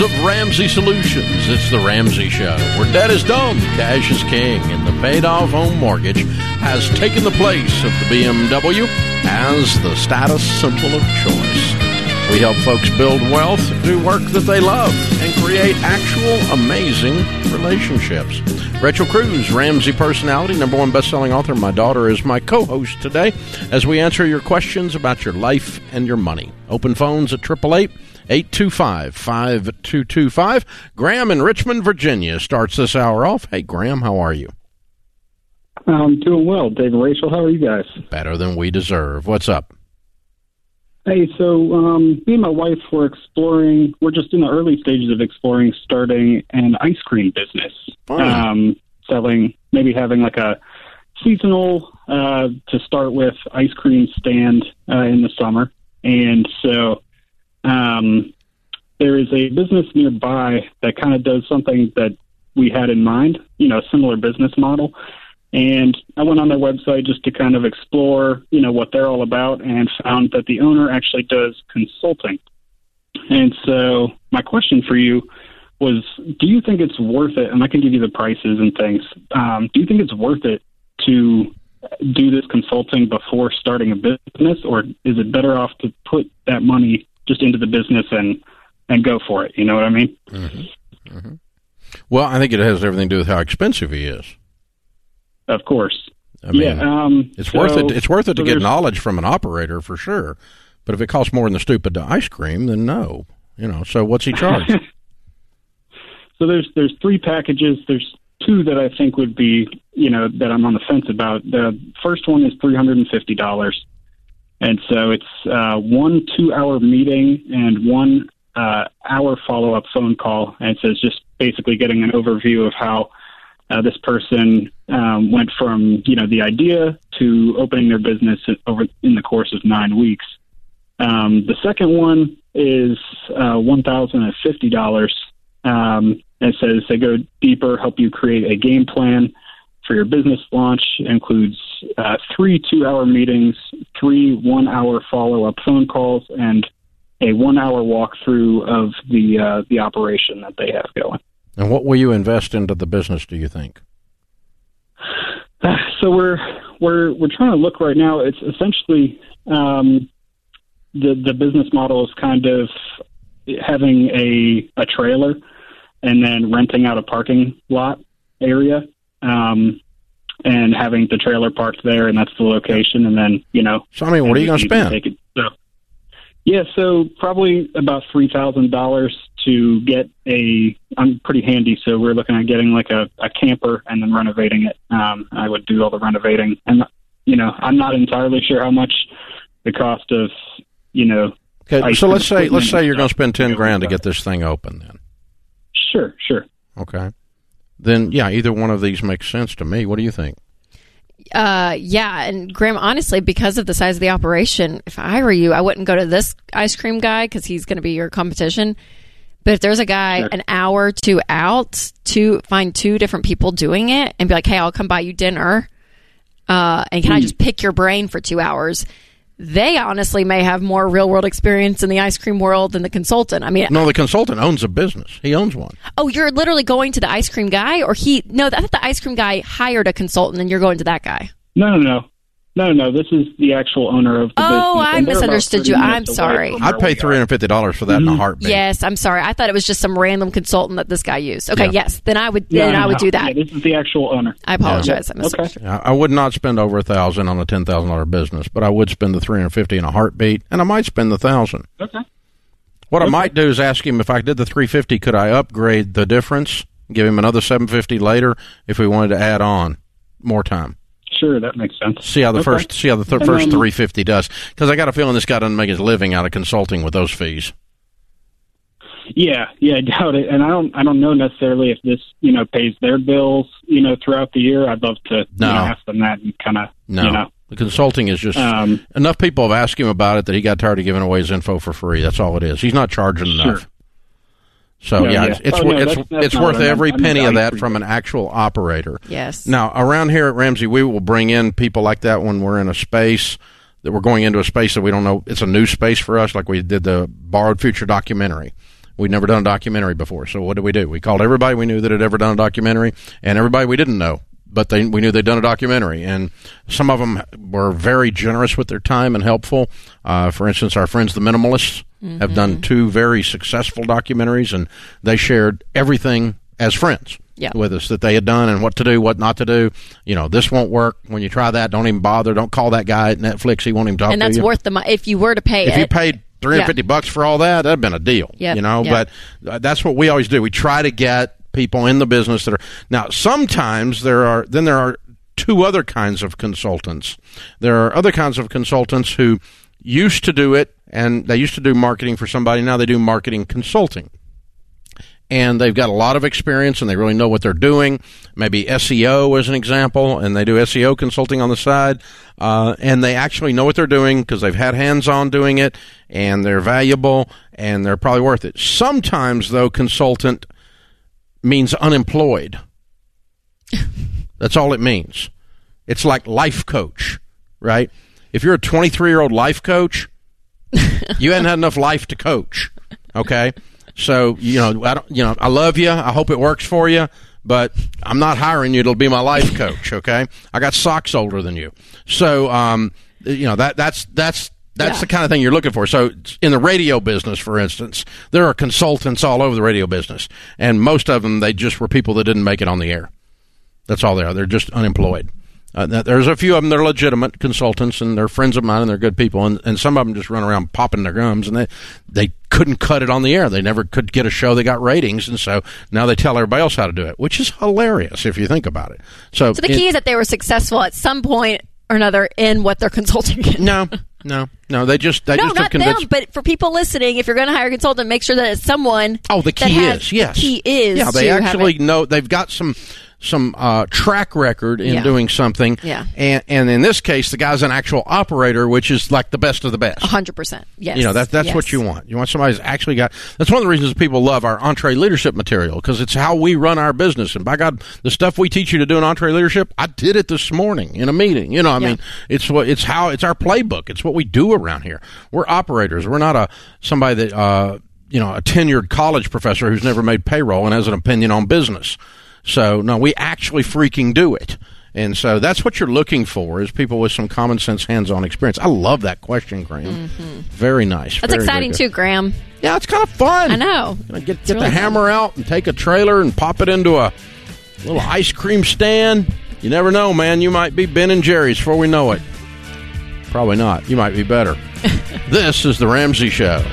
of Ramsey Solutions. It's the Ramsey Show, where debt is dumb, cash is king, and the paid off home mortgage has taken the place of the BMW as the status symbol of choice. We help folks build wealth, do work that they love, and create actual amazing relationships. Rachel Cruze, Ramsey personality, number one best-selling author. My daughter is my co-host today as we answer your questions about your life and your money. Open phones at 888 825 5225. Graham in Richmond, Virginia starts this hour off. Hey, Graham, how are you? I'm doing well. Dave and Rachel, how are you guys? Better than we deserve. What's up? Hey, so um, me and my wife were exploring. We're just in the early stages of exploring starting an ice cream business, um, selling maybe having like a seasonal uh, to start with ice cream stand uh, in the summer, and so um, there is a business nearby that kind of does something that we had in mind. You know, a similar business model. And I went on their website just to kind of explore, you know, what they're all about and found that the owner actually does consulting. And so my question for you was, do you think it's worth it? And I can give you the prices and things. Um, do you think it's worth it to do this consulting before starting a business, or is it better off to put that money just into the business and and go for it? You know what I mean? Mm-hmm. Mm-hmm. Well, I think it has everything to do with how expensive he is. Of course. I mean, yeah, um, it's so, worth it. It's worth it so to get knowledge from an operator for sure. But if it costs more than the stupid ice cream, then no. You know. So what's he charge? so there's there's three packages. There's two that I think would be you know that I'm on the fence about. The first one is three hundred and fifty dollars, and so it's uh, one two hour meeting and one uh, hour follow up phone call, and so it's just basically getting an overview of how uh, this person um, went from you know the idea to opening their business over in the course of nine weeks. Um, the second one is uh, one thousand and fifty dollars. Um, it says they go deeper, help you create a game plan for your business launch. Includes uh, three two-hour meetings, three one-hour follow-up phone calls, and a one-hour walkthrough of the uh, the operation that they have going. And what will you invest into the business? Do you think? So we're we're we're trying to look right now. It's essentially um, the the business model is kind of having a a trailer and then renting out a parking lot area um, and having the trailer parked there, and that's the location. And then you know. So I mean, what are you going to spend? So, yeah, so probably about three thousand dollars to get a. I'm pretty handy, so we're looking at getting like a, a camper and then renovating it. Um, I would do all the renovating, and you know, I'm not entirely sure how much the cost of you know. Okay, so let's say let's say you're going to spend ten grand to get this thing open, then. Sure, sure. Okay, then yeah, either one of these makes sense to me. What do you think? Uh, yeah, and Graham, honestly, because of the size of the operation, if I were you, I wouldn't go to this ice cream guy because he's going to be your competition. But if there's a guy sure. an hour or two out to find two different people doing it and be like, hey, I'll come buy you dinner, uh, and can mm. I hmm. just pick your brain for two hours? They honestly may have more real world experience in the ice cream world than the consultant. I mean, no, the consultant owns a business. He owns one. Oh, you're literally going to the ice cream guy, or he? No, I thought the ice cream guy hired a consultant, and you're going to that guy. No, no, no. No, no, this is the actual owner of the oh, business. I misunderstood you. I'm sorry. I'd pay three hundred fifty dollars for that mm-hmm. in a mm-hmm. heartbeat. Yes, I'm sorry. I thought it was just some random consultant that this guy used. Okay, yeah. yes, then I would. Then no, I would do that. Yeah, this is the actual owner. I apologize. Yeah. I okay. I would not spend over a thousand on a ten thousand dollar business, but I would spend the three hundred fifty in a heartbeat, and I might spend the thousand. Okay. What okay. I might do is ask him if I did the three fifty, could I upgrade the difference? Give him another seven fifty later if we wanted to add on more time. Sure, that makes sense. See how the okay. first see how the th- first three fifty does because I got a feeling this guy doesn't make his living out of consulting with those fees. Yeah, yeah, I doubt it, and I don't, I don't know necessarily if this, you know, pays their bills, you know, throughout the year. I'd love to no. you know, ask them that and kind of, no. you know, the consulting is just um, enough people have asked him about it that he got tired of giving away his info for free. That's all it is. He's not charging sure. enough. So yeah, yeah, it's it's, oh, no, it's, that's, that's it's worth every penny of that from an actual operator. Yes. Now around here at Ramsey, we will bring in people like that when we're in a space that we're going into a space that we don't know. It's a new space for us, like we did the Borrowed Future documentary. We'd never done a documentary before. So what did we do? We called everybody we knew that had ever done a documentary and everybody we didn't know but they we knew they'd done a documentary, and some of them were very generous with their time and helpful. Uh, for instance, our friends the Minimalists mm-hmm. have done mm-hmm. two very successful documentaries, and they shared everything as friends. Yeah. with us that they had done and what to do, what not to do. You know, this won't work. When you try that, don't even bother. Don't call that guy at Netflix. He won't even talk. To you. And that's worth the money if you were to pay. If it. you paid 350 yeah. bucks for all that, that'd been a deal. Yep. You know, yep. but uh, that's what we always do. We try to get people in the business that are now. Sometimes there are then there are two other kinds of consultants. There are other kinds of consultants who used to do it and they used to do marketing for somebody. Now they do marketing consulting. And they've got a lot of experience and they really know what they're doing. Maybe SEO as an example, and they do SEO consulting on the side. Uh, and they actually know what they're doing because they've had hands on doing it and they're valuable and they're probably worth it. Sometimes, though, consultant means unemployed. That's all it means. It's like life coach, right? If you're a 23 year old life coach, you hadn't had enough life to coach. Okay, so you know, I don't, you know, I love you. I hope it works for you, but I'm not hiring you to be my life coach. Okay, I got socks older than you, so um, you know that that's that's that's yeah. the kind of thing you're looking for. So, in the radio business, for instance, there are consultants all over the radio business, and most of them they just were people that didn't make it on the air. That's all they are. They're just unemployed. Uh, there's a few of them that are legitimate consultants and they're friends of mine and they're good people and, and some of them just run around popping their gums and they they couldn't cut it on the air. They never could get a show They got ratings and so now they tell everybody else how to do it which is hilarious if you think about it. So, so the key is that they were successful at some point or another in what they're consulting in. no no no they just they no, just not them, but for people listening if you're going to hire a consultant make sure that it's someone oh the key is yes. the key is yeah they actually know they've got some some uh, track record in yeah. doing something. Yeah. And, and in this case, the guy's an actual operator, which is like the best of the best. hundred percent. Yes. You know, that, that's yes. what you want. You want somebody who's actually got, that's one of the reasons people love our EntreLeadership material because it's how we run our business. And by God, the stuff we teach you to do in EntreLeadership, I did it this morning in a meeting. You know, I yeah. mean, it's what, it's how, it's our playbook. It's what we do around here. We're operators. We're not a, somebody that, uh, you know, a tenured college professor who's never made payroll and has an opinion on business. So no, we actually freaking do it. And so that's what you're looking for is people with some common sense hands-on experience. I love that question, Graham. Mm-hmm. Very nice. That's very, exciting very too, Graham. Yeah, it's kind of fun. I know. You know get get really the hammer fun. out and take a trailer and pop it into a little ice cream stand. You never know, man. You might be Ben and Jerry's before we know it. Probably not. You might be better. this is the Ramsey Show.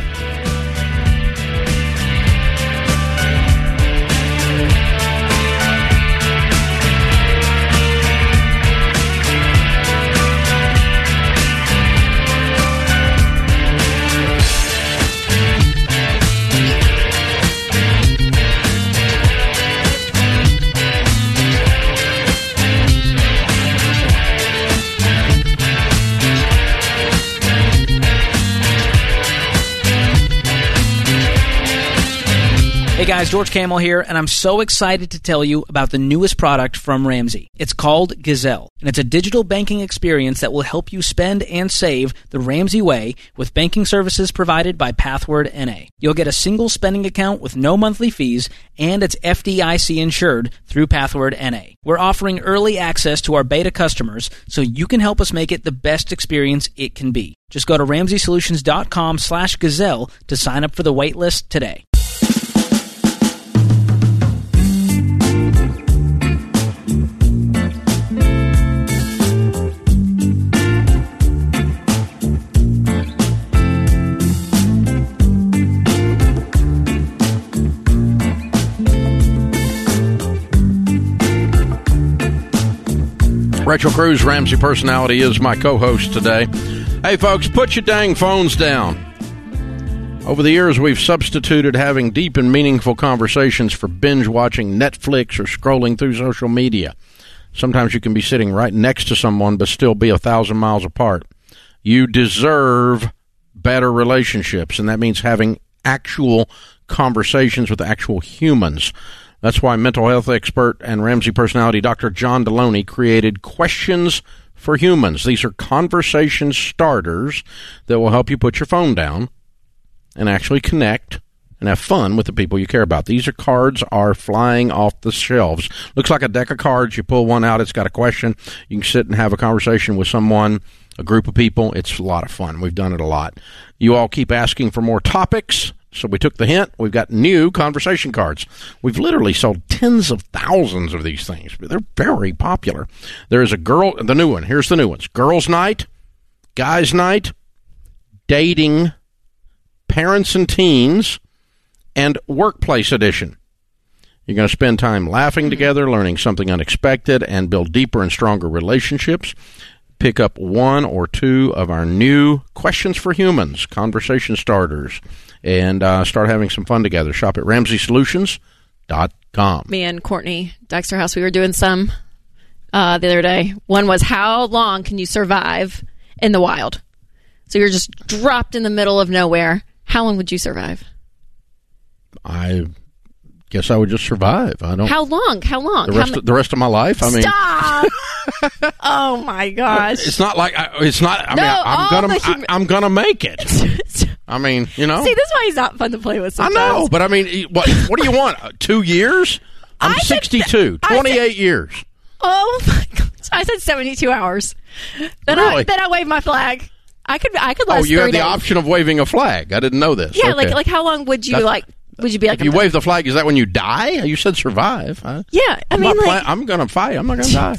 Guys, George Kamel here, and I'm so excited to tell you about the newest product from Ramsey. It's called Gazelle, and it's a digital banking experience that will help you spend and save the Ramsey way with banking services provided by Pathward NA. You'll get a single spending account with no monthly fees, and it's FDIC insured through Pathward NA. We're offering early access to our beta customers so you can help us make it the best experience it can be. Just go to ramseysolutions.com slash gazelle to sign up for the waitlist today. Rachel Cruze, Ramsey Personality, is my co host today. Hey, folks, put your dang phones down. Over the years, we've substituted having deep and meaningful conversations for binge watching Netflix or scrolling through social media. Sometimes you can be sitting right next to someone but still be a thousand miles apart. You deserve better relationships, and that means having actual conversations with actual humans. That's why mental health expert and Ramsey personality Dr. John Deloney created Questions for Humans. These are conversation starters that will help you put your phone down and actually connect and have fun with the people you care about. These are cards are flying off the shelves. Looks like a deck of cards. You pull one out, it's got a question. You can sit and have a conversation with someone, a group of people. It's a lot of fun. We've done it a lot. You all keep asking for more topics. So we took the hint. We've got new conversation cards. We've literally sold tens of thousands of these things. They're very popular. There is a girl, the new one. Here's the new ones: Girls' Night, Guys' Night, Dating, Parents and Teens, and Workplace Edition. You're going to spend time laughing together, learning something unexpected, and build deeper and stronger relationships. Pick up one or two of our new Questions for Humans conversation starters and uh, start having some fun together. Shop at RamseySolutions.com. Me and Courtney Dexter House, we were doing some uh, the other day. One was how long can you survive in the wild? So you're just dropped in the middle of nowhere. How long would you survive? I guess I would just survive. I don't. How long? How long? the How rest ma- of, the rest of my life. I mean, Stop! oh my gosh! it's not like I, it's not. I mean, No, I, I'm gonna hum- I, I'm gonna make it. I mean, you know. See, this is why he's not fun to play with. I know, but I mean, what what do you want? Uh, Two years? I'm I said 62. I said- 28 years. Oh my gosh! I said seventy-two hours. Then I Really? then I waved my flag. I could I could Oh, last. you have the days. option of waving a flag. I didn't know this. Yeah, Okay. like like how long would you That's- like? Would you be like? if you wave the flag, is that when you die? You said survive. Huh? Yeah, I I'm mean, like, pla- I'm gonna fight. I'm not gonna die.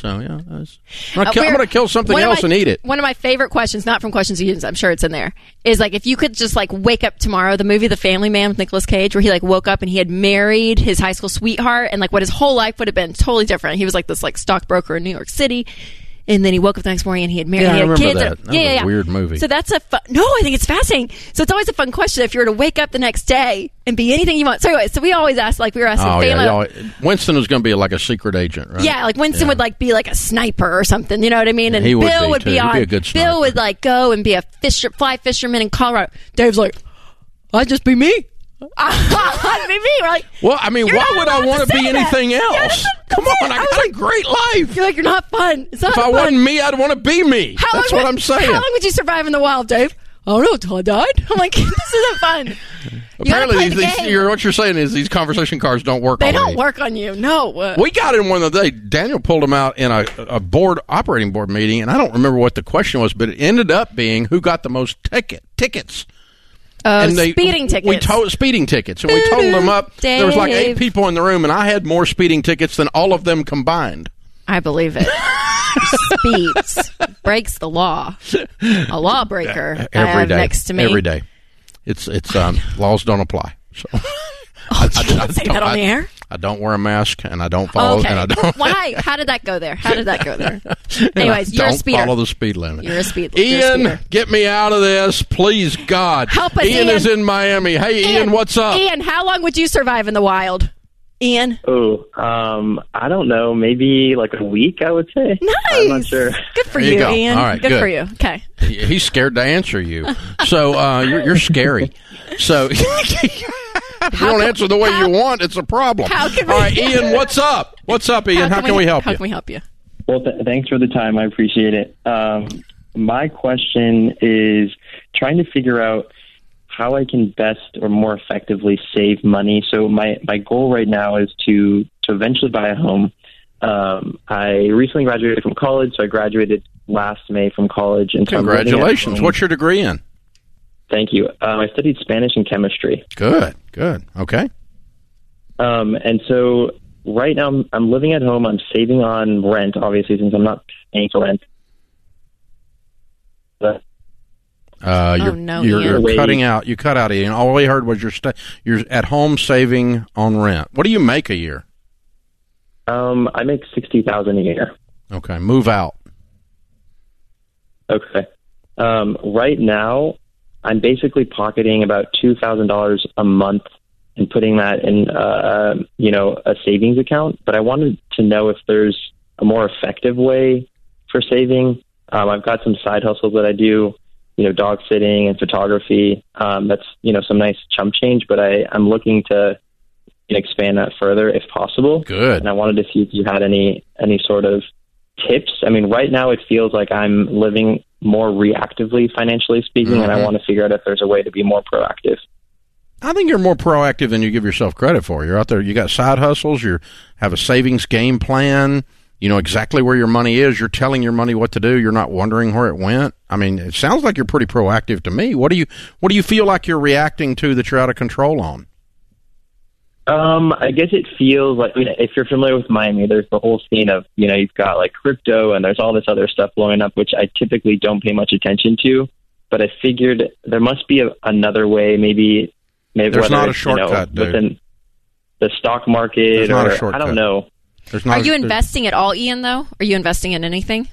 So yeah, that's, I'm, gonna Uh, kill, I'm gonna kill something else my- and eat it. One of my favorite questions, not from Questions of Humans, I'm sure it's in there, is like if you could just like wake up tomorrow, the movie The Family Man with Nicolas Cage, where he like woke up and he had married his high school sweetheart, and like what his whole life would have been totally different. He was like this like stockbroker in New York City. And then he woke up the next morning and he had married. Yeah, I he had remember kids. that. That yeah, was yeah, weird movie. So that's a fun. No, I think it's fascinating. So it's always a fun question if you were to wake up the next day and be anything you want. So anyway, so we always ask like we were asking Oh family. yeah, Winston was going to be like a secret agent, right? Yeah, like Winston Yeah. would like be like a sniper or something. You know what I mean? And He would Bill be, would be on. be. Bill would like go and be a fisher, fly fisherman in Colorado. Dave's like, I'd just be me. Be me. Like, Well, I mean, why would I want to be that. anything else? Come on. I I got a great life. you're like you're not fun. Not If I fun. wasn't me, I'd want to be me. How That's what would- I'm saying. How long would you survive in the wild, Dave? I don't know I died. I'm like, this isn't fun. Apparently, these, the these, you're, what you're saying is these conversation cards don't work. They on don't me. work on you. No. Uh, We got in one the day. Daniel pulled them out in a, a board operating board meeting, and I don't remember what the question was, but it ended up being who got the most ticket tickets. Uh, and they, speeding tickets. We told speeding tickets, and we totaled them up. There was like eight people in the room, and I had more speeding tickets than all of them combined. I believe it. Speeds breaks the law. A lawbreaker. I Every day, next to me. every day. It's it's um, laws don't apply. So Oh, you can't say that on I- the air. I don't wear a mask, and I don't follow, okay. and I don't. Why? How did that go there? How did that go there? and I Anyways, you're a don't speeder. follow the speed limit. You're a speed- you're a Ian, speeder. get me out of this, please, God. Help us, Ian, Ian. is in Miami. Hey, Ian, what's up? Ian, how long would you survive in the wild? Ian, Oh, um, I don't know. Maybe like a week, I would say. nice. I'm not sure. Good for you you, go. Ian. All right, good, good. for you. Okay. He's scared to answer you. So uh, you're, you're scary. So if you don't answer the way how- you want, it's a problem. how can we- All right, Ian, what's up? What's up, Ian? How, can we, help How you? can we help you? Well, th- thanks for the time. I appreciate it. Um, my question is trying to figure out how I can best or more effectively save money. So my, my goal right now is to, to eventually buy a home. Um, I recently graduated from college, so I graduated last May from college. And so I'm living at Congratulations. What's your degree in? Thank you. Um, I studied Spanish and chemistry. Good, good. Okay. Um, and so right now I'm, I'm living at home. I'm saving on rent, obviously, since I'm not paying for rent. But Uh, you're, Oh, no, you're, you're cutting out. You cut out, Ian. All we heard was you're sta you're at home saving on rent. What do you make a year? um, I make sixty thousand a year. Okay, move out. Okay. Um, right now, I'm basically pocketing about two thousand dollars a month and putting that in, uh, you know, a savings account. But I wanted to know if there's a more effective way for saving. Um, I've got some side hustles that I do, you know, dog sitting and photography. Um, that's you know some nice chump change, but I I'm looking to you know, expand that further if possible. Good. And I wanted to see if you had any any sort of tips. I mean, right now it feels like I'm living more reactively, financially speaking, and I Mhm. want to figure out if there's a way to be more proactive. I think you're more proactive than you give yourself credit for. You're out there. You got side hustles. You have a savings game plan. You know exactly where your money is. You're telling your money what to do. You're not wondering where it went. I mean, it sounds like you're pretty proactive to me. What do you What do you feel like you're reacting to that you're out of control on? Um, I guess it feels like I mean, if you're familiar with Miami, there's the whole scene of you know you've got like crypto and there's all this other stuff blowing up, which I typically don't pay much attention to. But I figured there must be a, another way, maybe maybe There's whether not a it's, you know, dude. within the stock market There's not a or I don't know. There's not Are a- you there's- investing at all, Ian? Though, are you investing in anything?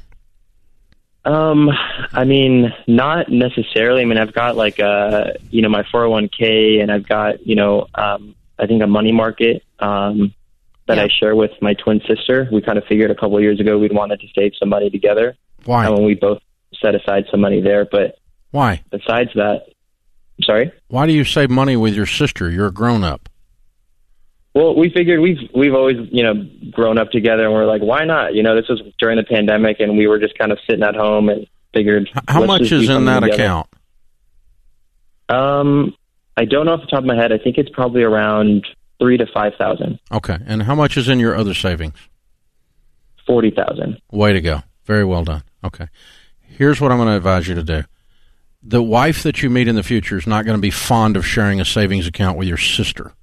Um, I mean, not necessarily. I mean, I've got like uh, you know, my 401k, and I've got you know, um, I think a money market um, that Yeah. I share with my twin sister. We kind of figured a couple of years ago we'd wanted to save some money together, Why? and when we both set aside some money there. But Why? besides that, I'm sorry. Why do you save money with your sister? You're a grown up. Well, we figured we've we've always you know grown up together, and we're like, why not? You know, this was during the pandemic, and we were just kind of sitting at home and figured. How much is in that together. account? Um, I don't know off the top of my head. I think it's probably around three to five thousand, Okay. And how much is in your other savings? forty thousand. Way to go. Very well done. Okay. Here's what I'm going to advise you to do. The wife that you meet in the future is not going to be fond of sharing a savings account with your sister.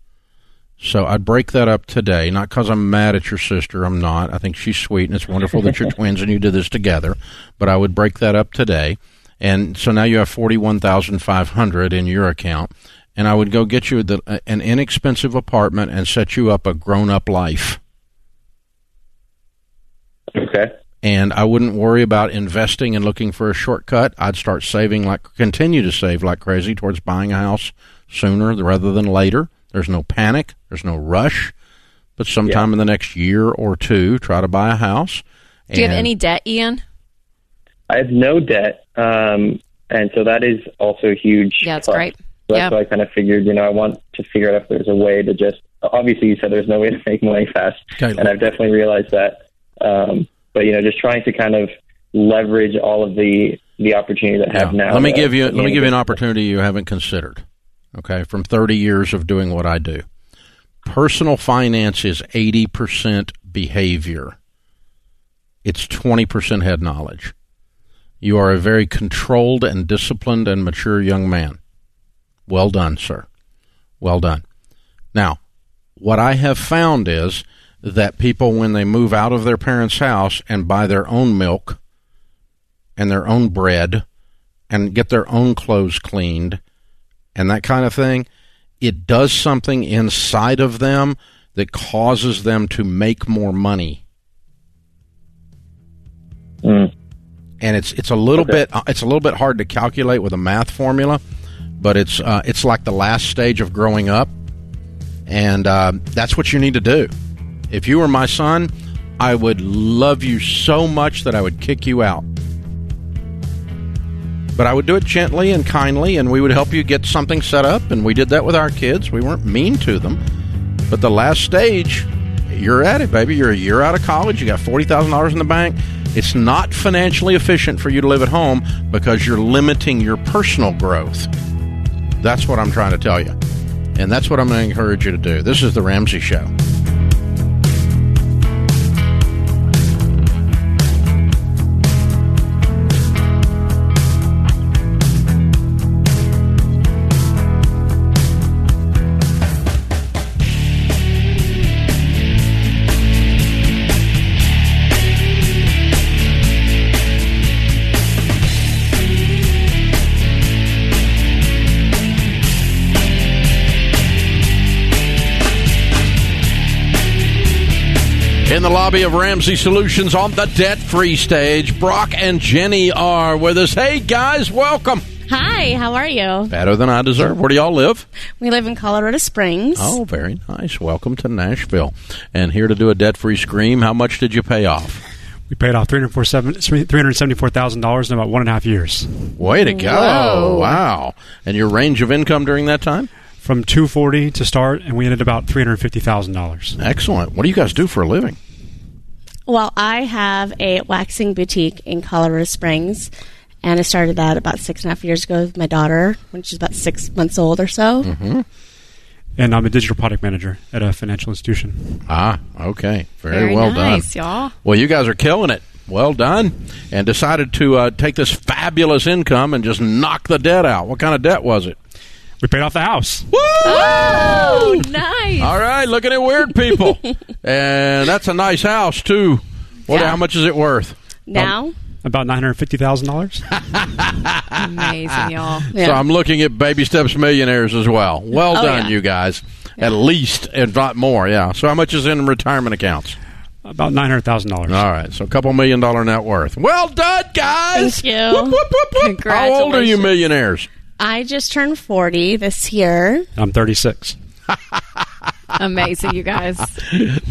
So I'd break that up today, not because I'm mad at your sister. I'm not. I think she's sweet and it's wonderful that you're twins and you did this together. But I would break that up today. And so now you have 41,500 in your account. And I would go get you the, an inexpensive apartment and set you up a grown up life Okay. and I wouldn't worry about investing and looking for a shortcut. I'd start saving like continue to save like crazy towards buying a house sooner rather than later. There's no panic, there's no rush, but sometime in the next year or two, try to buy a house. Do you have any debt, Ian? I have no debt, um, and so that is also a huge. Yeah, it's plus. great. So Yeah. that's why I kind of figured, you know, I want to figure out if there's a way to just. Obviously, you said there's no way to make money fast, Okay. and I've definitely realized that. Um, but you know, just trying to kind of leverage all of the the opportunities that I Yeah. have now. Let me give you let me give you an opportunity you haven't considered. Okay, from 30 years of doing what I do. Personal finance is 80% behavior. It's 20% head knowledge. You are a very controlled and disciplined and mature young man. Well done, sir. Well done. Now, what I have found is that people, when they move out of their parents' house and buy their own milk and their own bread and get their own clothes cleaned and that kind of thing, it does something inside of them that causes them to make more money. Mm. And it's it's a little Okay. bit it's a little bit hard to calculate with a math formula, but it's uh, it's like the last stage of growing up, and uh, that's what you need to do. If you were my son, I would love you so much that I would kick you out. But I would do it gently and kindly, and we would help you get something set up. And we did that with our kids. We weren't mean to them. But the last stage, you're at it, baby. You're a year out of college. You got $40,000 in the bank. It's not financially efficient for you to live at home because you're limiting your personal growth. That's what I'm trying to tell you. And that's what I'm going to encourage you to do. This is The Ramsey Show. The lobby of Ramsey Solutions on the debt free stage, Brock and Jenny are with us. Hey, guys, welcome. Hi, how are you? Better than I deserve. Where do y'all live? We live in Colorado Springs. Oh, very nice. Welcome to Nashville. And here to do a debt free scream. How much did you pay off? We paid off $374,000 in about one and a half years. Way to go. Whoa. Wow. And your range of income during that time? From 240 to start, and we ended about $350,000. Excellent. What do you guys do for a living? Well, I have a waxing boutique in Colorado Springs, and I started that about six and a half years ago with my daughter when she's about six months old or so. Mm-hmm. and I'm a digital product manager at a financial institution. Ah, okay. Very, Very well nice, done. y'all. Well, you guys are killing it. Well done. And decided to uh, take this fabulous income and just knock the debt out. What kind of debt was it? We paid off the house. Oh, nice. All right, looking at weird people. and that's a nice house, too. What, Yeah. How much is it worth? Now, About nine hundred fifty thousand dollars. Amazing, y'all. yeah. So I'm looking at Baby Steps Millionaires as well. Well Oh, done, yeah. you guys. At least, if not more, yeah. So how much is in retirement accounts? About nine hundred thousand dollars. All right, so a couple million dollar net worth. Well done, guys. Thank you. Whoop, whoop, whoop, whoop. How old are you millionaires? I just turned 40 this year. I'm thirty six. Amazing, you guys.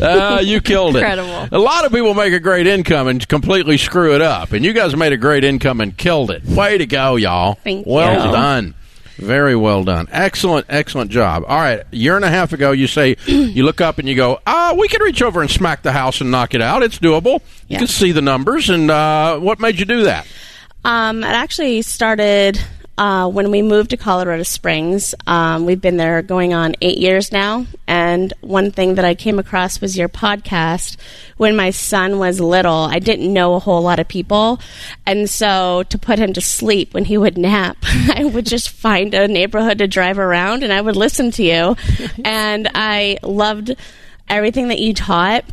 Uh, you killed it. Incredible. A lot of people make a great income and completely screw it up, and you guys made a great income and killed it. Way to go, y'all! Thank well you. done. Very well done. Excellent, excellent job. All right, a year and a half ago, you say you look up and you go, "Ah, we can reach over and smack the house and knock it out. It's doable." You Yeah. can see the numbers, and uh, what made you do that? Um, it actually started uh, when we moved to Colorado Springs. Um, we've been there going on eight years now. And one thing that I came across was your podcast. When my son was little, I didn't know a whole lot of people. And so to put him to sleep when he would nap, I would just find a neighborhood to drive around and I would listen to you. and I loved everything that you taught.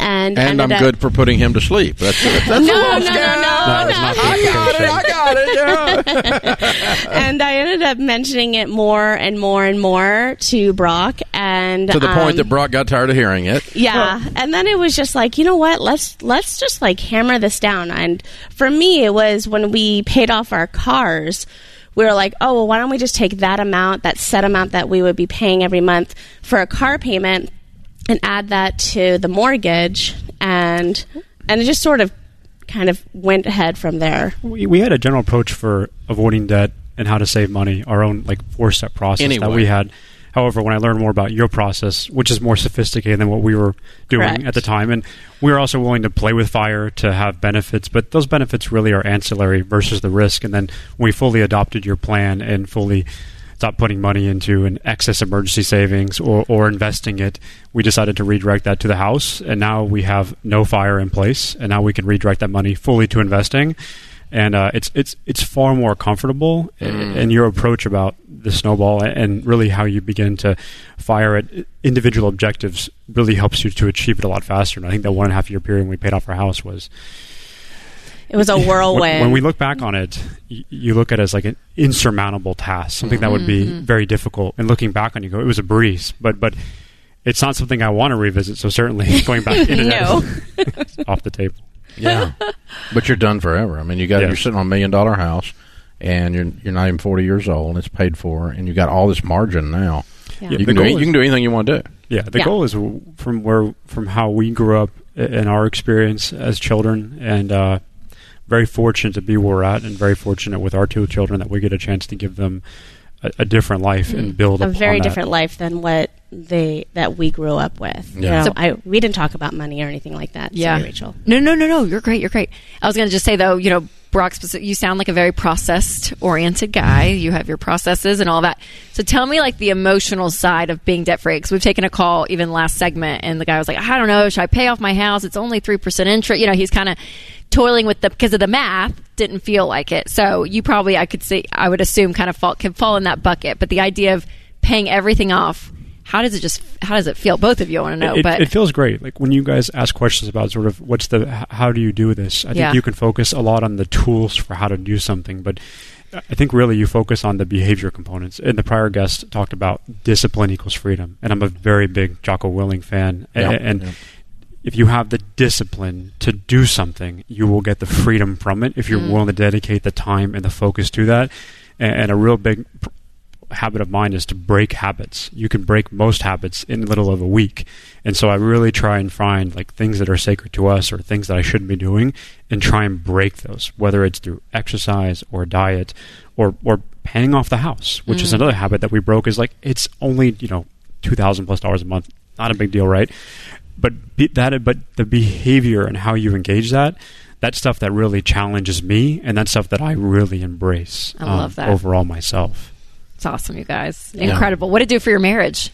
And, And I'm up- good for putting him to sleep. That's, that's No, a no, little no, scary. no, That no. I got it. I got it. Yeah. and I ended up mentioning it more and more and more to Brock, and to the point um, that Brock got tired of hearing it. yeah, and then it was just like, you know what? Let's let's just like hammer this down. And for me, it was when we paid off our cars. We were like, oh well, why don't we just take that amount, that set amount that we would be paying every month for a car payment, and add that to the mortgage, and and it just sort of kind of went ahead from there. We, we had a general approach for avoiding debt and how to save money, our own like four step process Anyway. that we had. However, when I learned more about your process, which is more sophisticated than what we were doing Correct. at the time, and we were also willing to play with fire to have benefits, but those benefits really are ancillary versus the risk. And then when we fully adopted your plan and fully stopped putting money into an excess emergency savings or, or investing it, we decided to redirect that to the house. And now we have no fire in place, and now we can redirect that money fully to investing. And uh, it's it's it's far more comfortable, Mm. and your approach about the snowball and really how you begin to fire at individual objectives really helps you to achieve it a lot faster. And I think that one and a half year period when we paid off our house was It was a whirlwind. when, when we look back on it, y- you look at it as like an insurmountable task, something that would be very difficult. And looking back on, it, you go, it was a breeze, but but it's not something I want to revisit. So certainly going back into No. that is off the table. Yeah, but you're done forever. I mean, you got Yes. you're sitting on a million dollar house, and you're you're not even forty years old, and it's paid for, and you got all this margin now. Yeah. You the can do goal you can do anything you want to do. Yeah, the Yeah. goal is w- from where from how we grew up i- in our experience as children, and uh, very fortunate to be where we're at, and very fortunate with our two children that we get a chance to give them a, a different life and mm. build a very that. different life than what they that we grew up with. You Yeah. know, So- I we didn't talk about money or anything like that. Yeah. Sorry, Rachel. No, no, no, no. You're great. You're great. I was going to just say though, you know, Brock, you sound like a very processed oriented guy. You have your processes and all that. So tell me like the emotional side of being debt free. Because we've taken a call even last segment, and the guy was like, I don't know, should I pay off my house? It's only three percent interest. You know, he's kind of toiling with the because of the math. Didn't feel like it. So you probably, I could say, I would assume, kind of fall can fall in that bucket. But the idea of paying everything off. How does it just? How does it feel? Both of you I want to know. it, but it feels great. Like when you guys ask questions about sort of what's the how do you do this? I think Yeah. you can focus a lot on the tools for how to do something, but I think really you focus on the behavior components. And the prior guest talked about discipline equals freedom, and I'm a very big Jocko Willink fan. Yeah, and yeah. if you have the discipline to do something, you will get the freedom from it if you're mm. willing to dedicate the time and the focus to that. And, and a real big pr- habit of mine is to break habits. You can break most habits in the middle of a week. And so I really try and find like things that are sacred to us or things that I shouldn't be doing and try and break those, whether it's through exercise or diet or or paying off the house, which is another habit that we broke is like it's only, you know, 2000 plus dollars a month. Not a big deal, right? But be, that but the behavior and how you engage that that's stuff that really challenges me and that's stuff that I really embrace um, I love that. overall myself. It's awesome, you guys. Incredible. What did it do for your marriage?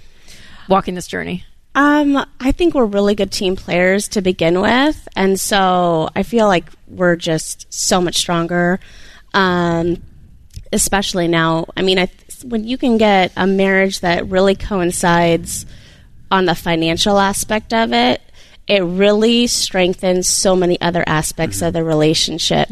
Walking this journey. Um, I think we're really good team players to begin with, and so I feel like we're just so much stronger. Um, especially now. I mean, I, when you can get a marriage that really coincides on the financial aspect of it, it really strengthens so many other aspects of the relationship.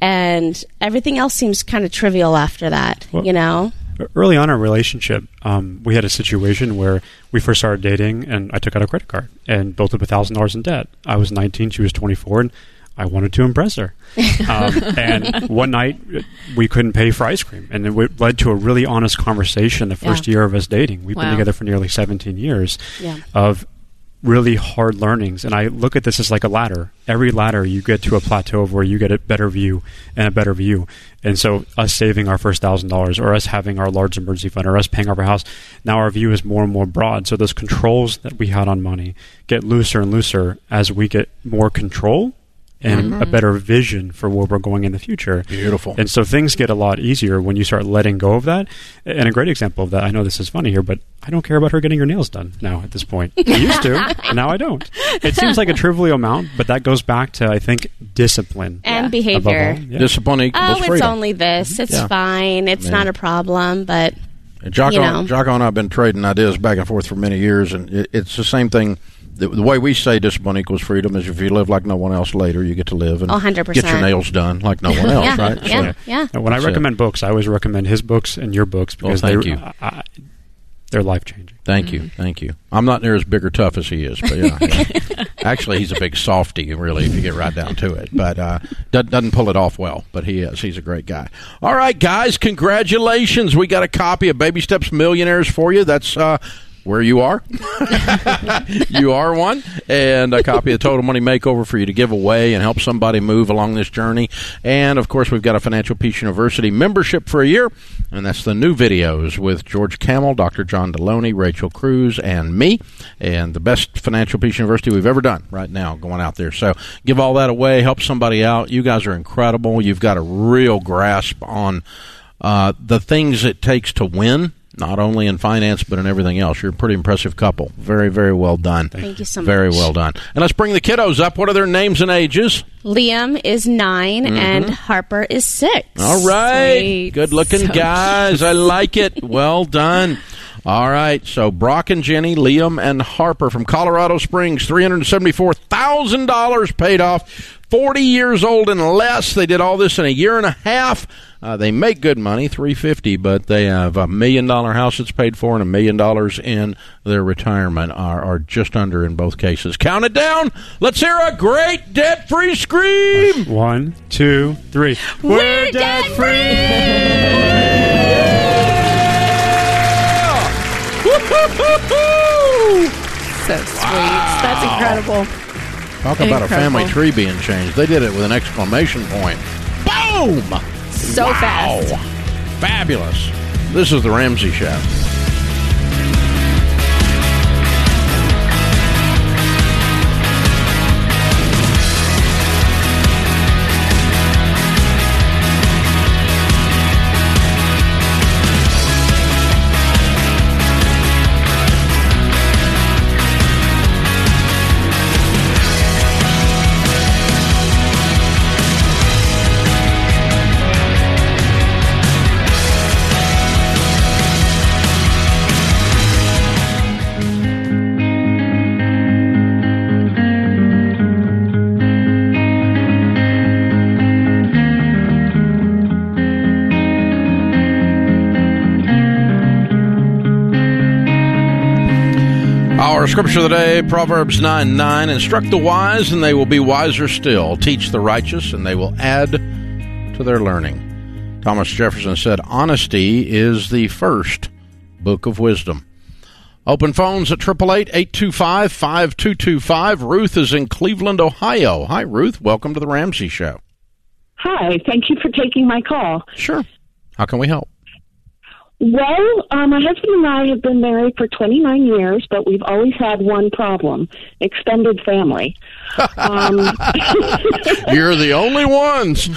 And everything else seems kind of trivial after that, Well- you know? Early on in our relationship, um, we had a situation where we first started dating, and I took out a credit card and built up a thousand dollars in debt. I was 19, she was 24, and I wanted to impress her. Um, and one night, we couldn't pay for ice cream, and it led to a really honest conversation. The first Yeah. year of us dating, we've Wow. been together for nearly 17 years Yeah. of really hard learnings. And I look at this as like a ladder. Every ladder, you get to a plateau of where you get a better view and a better view. And so, us saving our first thousand dollars, or us having our large emergency fund, or us paying off our house, now our view is more and more broad. So, those controls that we had on money get looser and looser as we get more control and a mm-hmm. better vision for where we're going in the future. Beautiful. And so things get a lot easier when you start letting go of that. And a great example of that, I know this is funny here, but I don't care about her getting her nails done now at this point. I used to, and now I don't. It seems like a trivial amount, but that goes back to, I think, discipline. And above behavior. all. Yeah. Discipline equals Oh, it's only this. It's Yeah. fine. It's Yeah. not a problem, but Jocko, you know. Jocko and I have been trading ideas back and forth for many years, and it, it's the same thing. The, the way we say discipline equals freedom is if you live like no one else later, you get to live and Oh, 100%. get your nails done like no one else, yeah, right? yeah, So- yeah. And when I That's it. recommend books, I always recommend his books and your books Well, because thank they, you. I, I, they're life changing. Thank you, thank you. I'm not near as big or tough as he is, but yeah. yeah. Actually, he's a big softy, really, if you get right down to it. But uh, do- doesn't pull it off well. But he is. He's a great guy. All right, guys, congratulations! We got a copy of Baby Steps Millionaires for you. That's. Uh, where you are. you are one. And a copy of Total Money Makeover for you to give away and help somebody move along this journey. And of course, we've got a Financial Peace University membership for a year. And that's the new videos with George Kamel, Dr. John Deloney, Rachel Cruze, and me. And the best Financial Peace University we've ever done right now going out there. So give all that away, help somebody out. You guys are incredible. You've got a real grasp on uh, the things it takes to win, not only in finance but in everything else. You're a pretty impressive couple. Very, very well done. Thank you so much. Very well done. And let's bring the kiddos up. What are their names and ages? Liam is 9 and Harper is six. Mm-hmm. All right. Sweet. Good looking So guys. I like it. Well done. All right. So Brock and Jenny, Liam and Harper from Colorado Springs, $374,000 paid off. 40 years old and less. They did all this in a year and a half. Uh, they make good money, 350, but they have a million dollar house that's paid for and a million dollars in their retirement are, are just under in both cases. Count it down. Let's hear a great debt free scream. One, two, three. We're debt free. So sweet. That's incredible. Talk about a family tree being changed. They did it with an exclamation point. Boom! So Wow. fast. Fabulous. This is the Ramsey Show. Scripture of the day, Proverbs 9 9. Instruct the wise, and they will be wiser still. Teach the righteous, and they will add to their learning. Thomas Jefferson said, Honesty is the first book of wisdom. Open phones at 888 825 5225. Ruth is in Cleveland, Ohio. Hi, Ruth. Welcome to the Ramsey Show. Hi, thank you for taking my call. Sure. How can we help? Well, uh, my husband and I have been married for 29 years, but we've always had one problem extended family. Um, You're the only ones.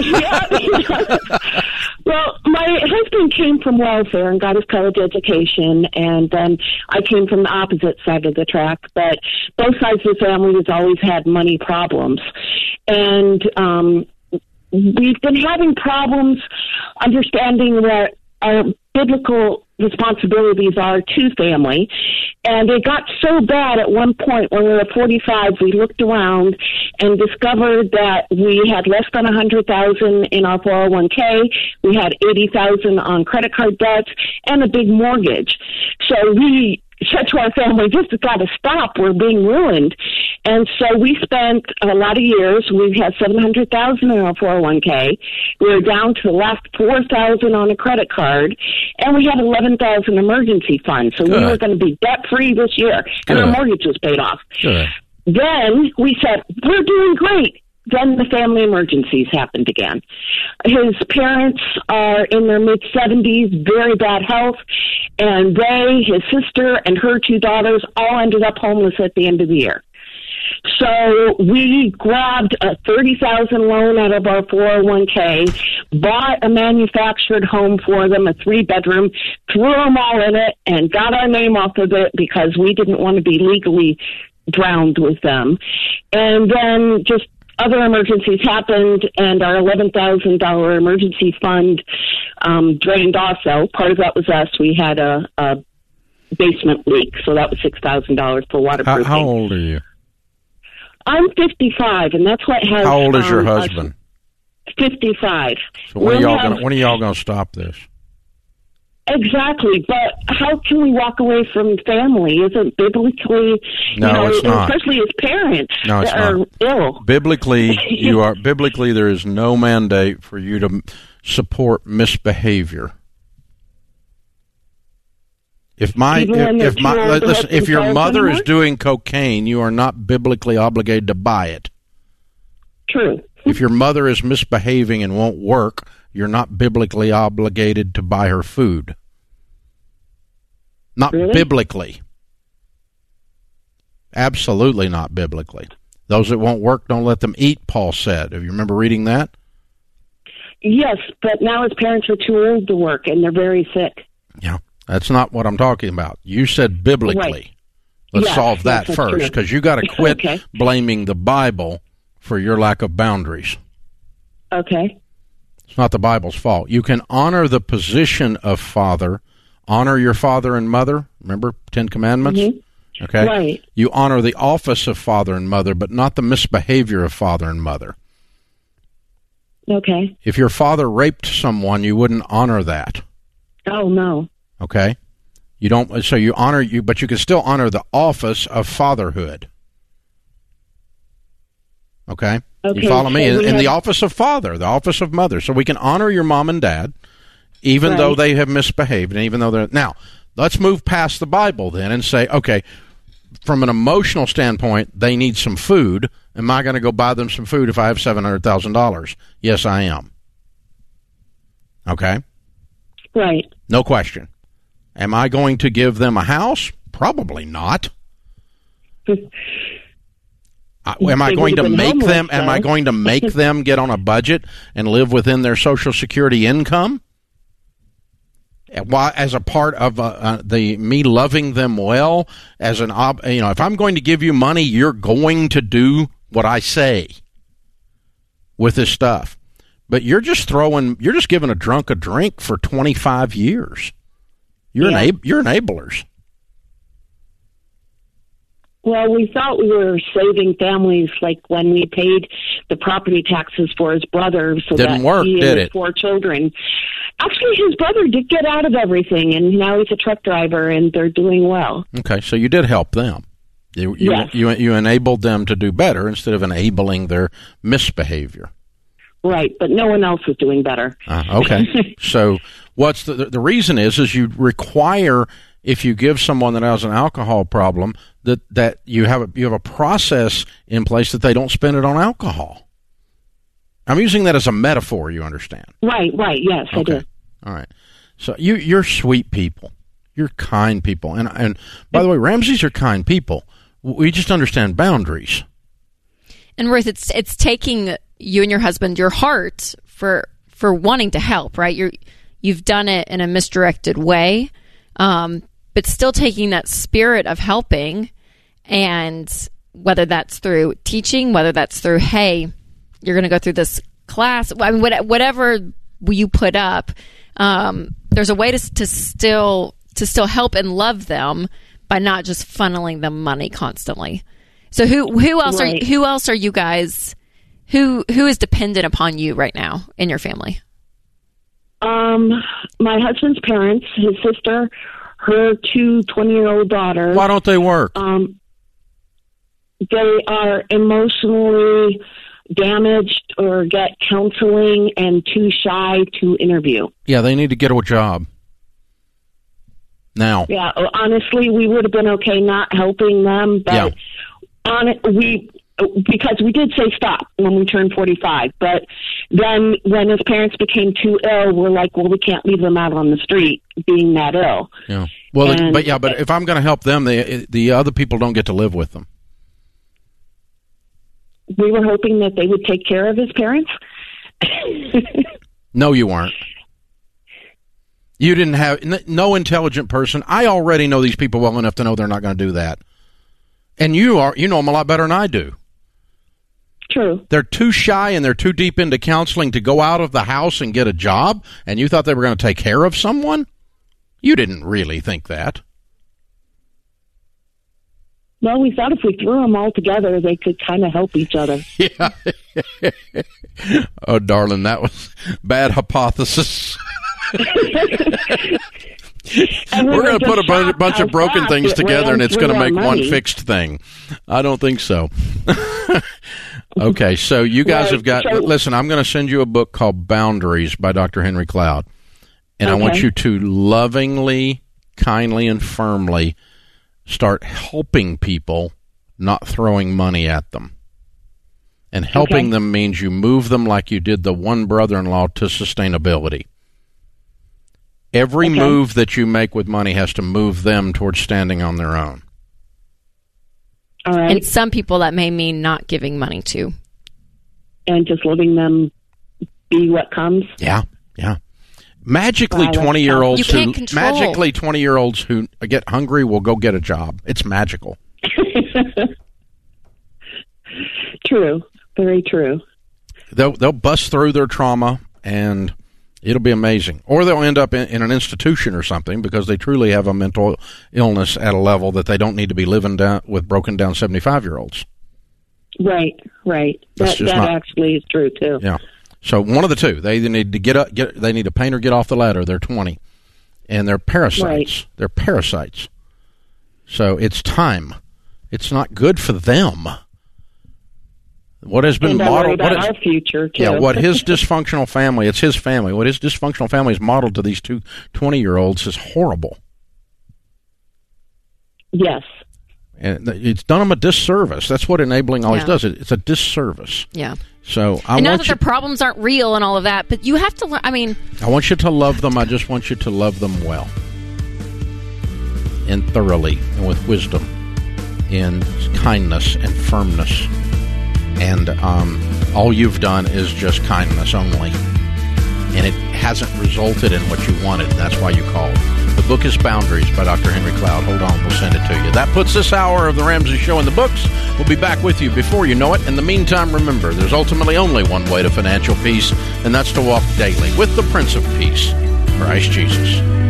yeah. Well, my husband came from welfare and got his college education, and then I came from the opposite side of the track. But both sides of the family has always had money problems, and um, we've been having problems understanding what our biblical responsibilities are to family. And it got so bad at one point when we were 45, we looked around and discovered that we had less than 100,000 in our 401k, we had 80,000 on credit card debts, and a big mortgage. So we said to our family, this has got to stop. We're being ruined. And so we spent a lot of years. We had 700,000 in our 401k. We were down to the last 4,000 on a credit card and we had 11,000 emergency fund. So Good. we were going to be debt free this year and our mortgage was paid off. Good. Then we said, we're doing great. Then the family emergencies happened again. His parents are in their mid 70s, very bad health, and they, his sister, and her two daughters all ended up homeless at the end of the year. So we grabbed a thirty thousand loan out of our four hundred one k, bought a manufactured home for them, a three bedroom, threw them all in it, and got our name off of it because we didn't want to be legally drowned with them. And then just other emergencies happened, and our eleven thousand dollar emergency fund um, drained. Also, part of that was us. We had a, a basement leak, so that was six thousand dollars for How, waterproofing. how old are you? I'm 55, and that's what has. How old is your um, us- husband? 55. So when are y'all have- gonna when are y'all gonna stop this? Exactly, but how can we walk away from family? Isn't biblically, No, you know, it's not. especially as parents No, it's not. ill. Biblically, you are biblically there is no mandate for you to support misbehavior. If my if, if my too old to listen, if your mother is doing cocaine, you are not biblically obligated to buy it. True. If your mother is misbehaving and won't work, you're not biblically obligated to buy her food. Not Really? biblically. Absolutely not biblically. Those that won't work, don't let them eat, Paul said. Have you remember reading that? Yes, but now his parents are too old to work, and they're very sick. Yeah. That's not what I'm talking about. You said biblically. Right. Let's Yes, solve that that's first because you got to quit Okay. blaming the Bible for your lack of boundaries. Okay. It's not the Bible's fault. You can honor the position of father, honor your father and mother. Remember Ten Commandments? Okay. Mm-hmm. Right. You honor the office of father and mother, but not the misbehavior of father and mother. Okay. If your father raped someone, you wouldn't honor that. Oh no. Okay. You don't. So you honor you, but you can still honor the office of fatherhood. Okay. Okay, you follow me? so In, we in the office of father, the office of mother. So we can honor your mom and dad, even though they have misbehaved, and even though they're now. Let's move past the Bible then and say, okay, from an emotional standpoint, they need some food. Am I going to go buy them some food if I have seven hundred thousand dollars? Yes, I am. Okay. Right. No question. Am I going to give them a house? Probably not. Am I going to make homeless, them? Am I going to make them get on a budget and live within their Social Security income? Why, as a part of uh, uh, the me loving them well, as an ob, you know, if I'm going to give you money, you're going to do what I say with this stuff. But you're just throwing, you're just giving a drunk a drink for 25 years. You're Yeah. enab- you're enablers. Well, we thought we were saving families, like when we paid the property taxes for his brother, so Didn't that work, he and did his it? four children. Actually, his brother did get out of everything, and now he's a truck driver, and they're doing well. Okay, so you did help them. You you, Yes. you you enabled them to do better instead of enabling their misbehavior. Right, but no one else is doing better. Uh, okay, so what's the the reason is is you require if you give someone that has an alcohol problem that that you have a, you have a process in place that they don't spend it on alcohol. I'm using that as a metaphor. You understand? Right, right, yes, I do. All right. So you you're sweet people. You're kind people. And and by the way, Ramseys are kind people. We just understand boundaries. And Ruth, it's it's taking you and your husband your heart for for wanting to help, right? You're you've done it in a misdirected way, um, but still taking that spirit of helping, and whether that's through teaching, whether that's through hey, you're going to go through this class. I mean, whatever you put up, um, there's a way to to still to still help and love them by not just funneling them money constantly. So who who else right. are who else are you guys who who is dependent upon you right now in your family? Um, my husband's parents, his sister, her two 20 year old daughters. Why don't they work? Um, they are emotionally damaged or get counseling and too shy to interview. Yeah, they need to get a job now. Yeah, honestly, we would have been okay not helping them, but yeah. on it, we because we did say stop when we turned 45 but then when his parents became too ill we're like well we can't leave them out on the street being that ill yeah well and, but yeah but if i'm going to help them the the other people don't get to live with them we were hoping that they would take care of his parents no you weren't you didn't have no intelligent person. I already know these people well enough to know they're not going to do that. And you are you know them a lot better than I do. True. They're too shy and they're too deep into counseling to go out of the house and get a job, and you thought they were going to take care of someone? You didn't really think that. Well, we thought if we threw them all together, they could kind of help each other. Yeah. oh, darling, that was bad hypothesis. We're going to put a bunch, bunch of broken things together and it's going to make money. one fixed thing. I don't think so. okay, so you guys have got. So, listen, I'm going to send you a book called Boundaries by Dr. Henry Cloud. And okay. I want you to lovingly, kindly, and firmly start helping people, not throwing money at them. And helping okay. them means you move them like you did the one brother in law to sustainability. Every okay. move that you make with money has to move them towards standing on their own. All right. And some people that may mean not giving money to. And just letting them be what comes. Yeah, yeah. Magically, twenty year olds who magically twenty year olds who get hungry will go get a job. It's magical. true, very true. They'll they'll bust through their trauma and It'll be amazing. Or they'll end up in, in, an institution or something because they truly have a mental illness at a level that they don't need to be living down with broken down 75 year olds. Right, right. That's that, that not, actually is true too. Yeah. So one of the two, they either need to get up, get they need to paint or get off the ladder. They're 20, and they're parasites. Right. They're parasites. So it's time. It's not good for them. What has been modeled? What is, our future too. Yeah, what his dysfunctional family? It's his family. What his dysfunctional family is modeled to these two 20 year olds is horrible. Yes. And it's done them a disservice. That's what enabling always yeah. does. It's a disservice. Yeah. So I and not that their problems aren't real and all of that, but you have to learn. I mean, I want you to love them. I just want you to love them well and thoroughly and with wisdom, and kindness and firmness and um, all you've done is just kindness only. And it hasn't resulted in what you wanted. That's why you called. The book is Boundaries by Dr. Henry Cloud. Hold on, we'll send it to you. That puts this hour of The Ramsey Show in the books. We'll be back with you before you know it. In the meantime, remember, there's ultimately only one way to financial peace, and that's to walk daily with the Prince of Peace, Christ Jesus.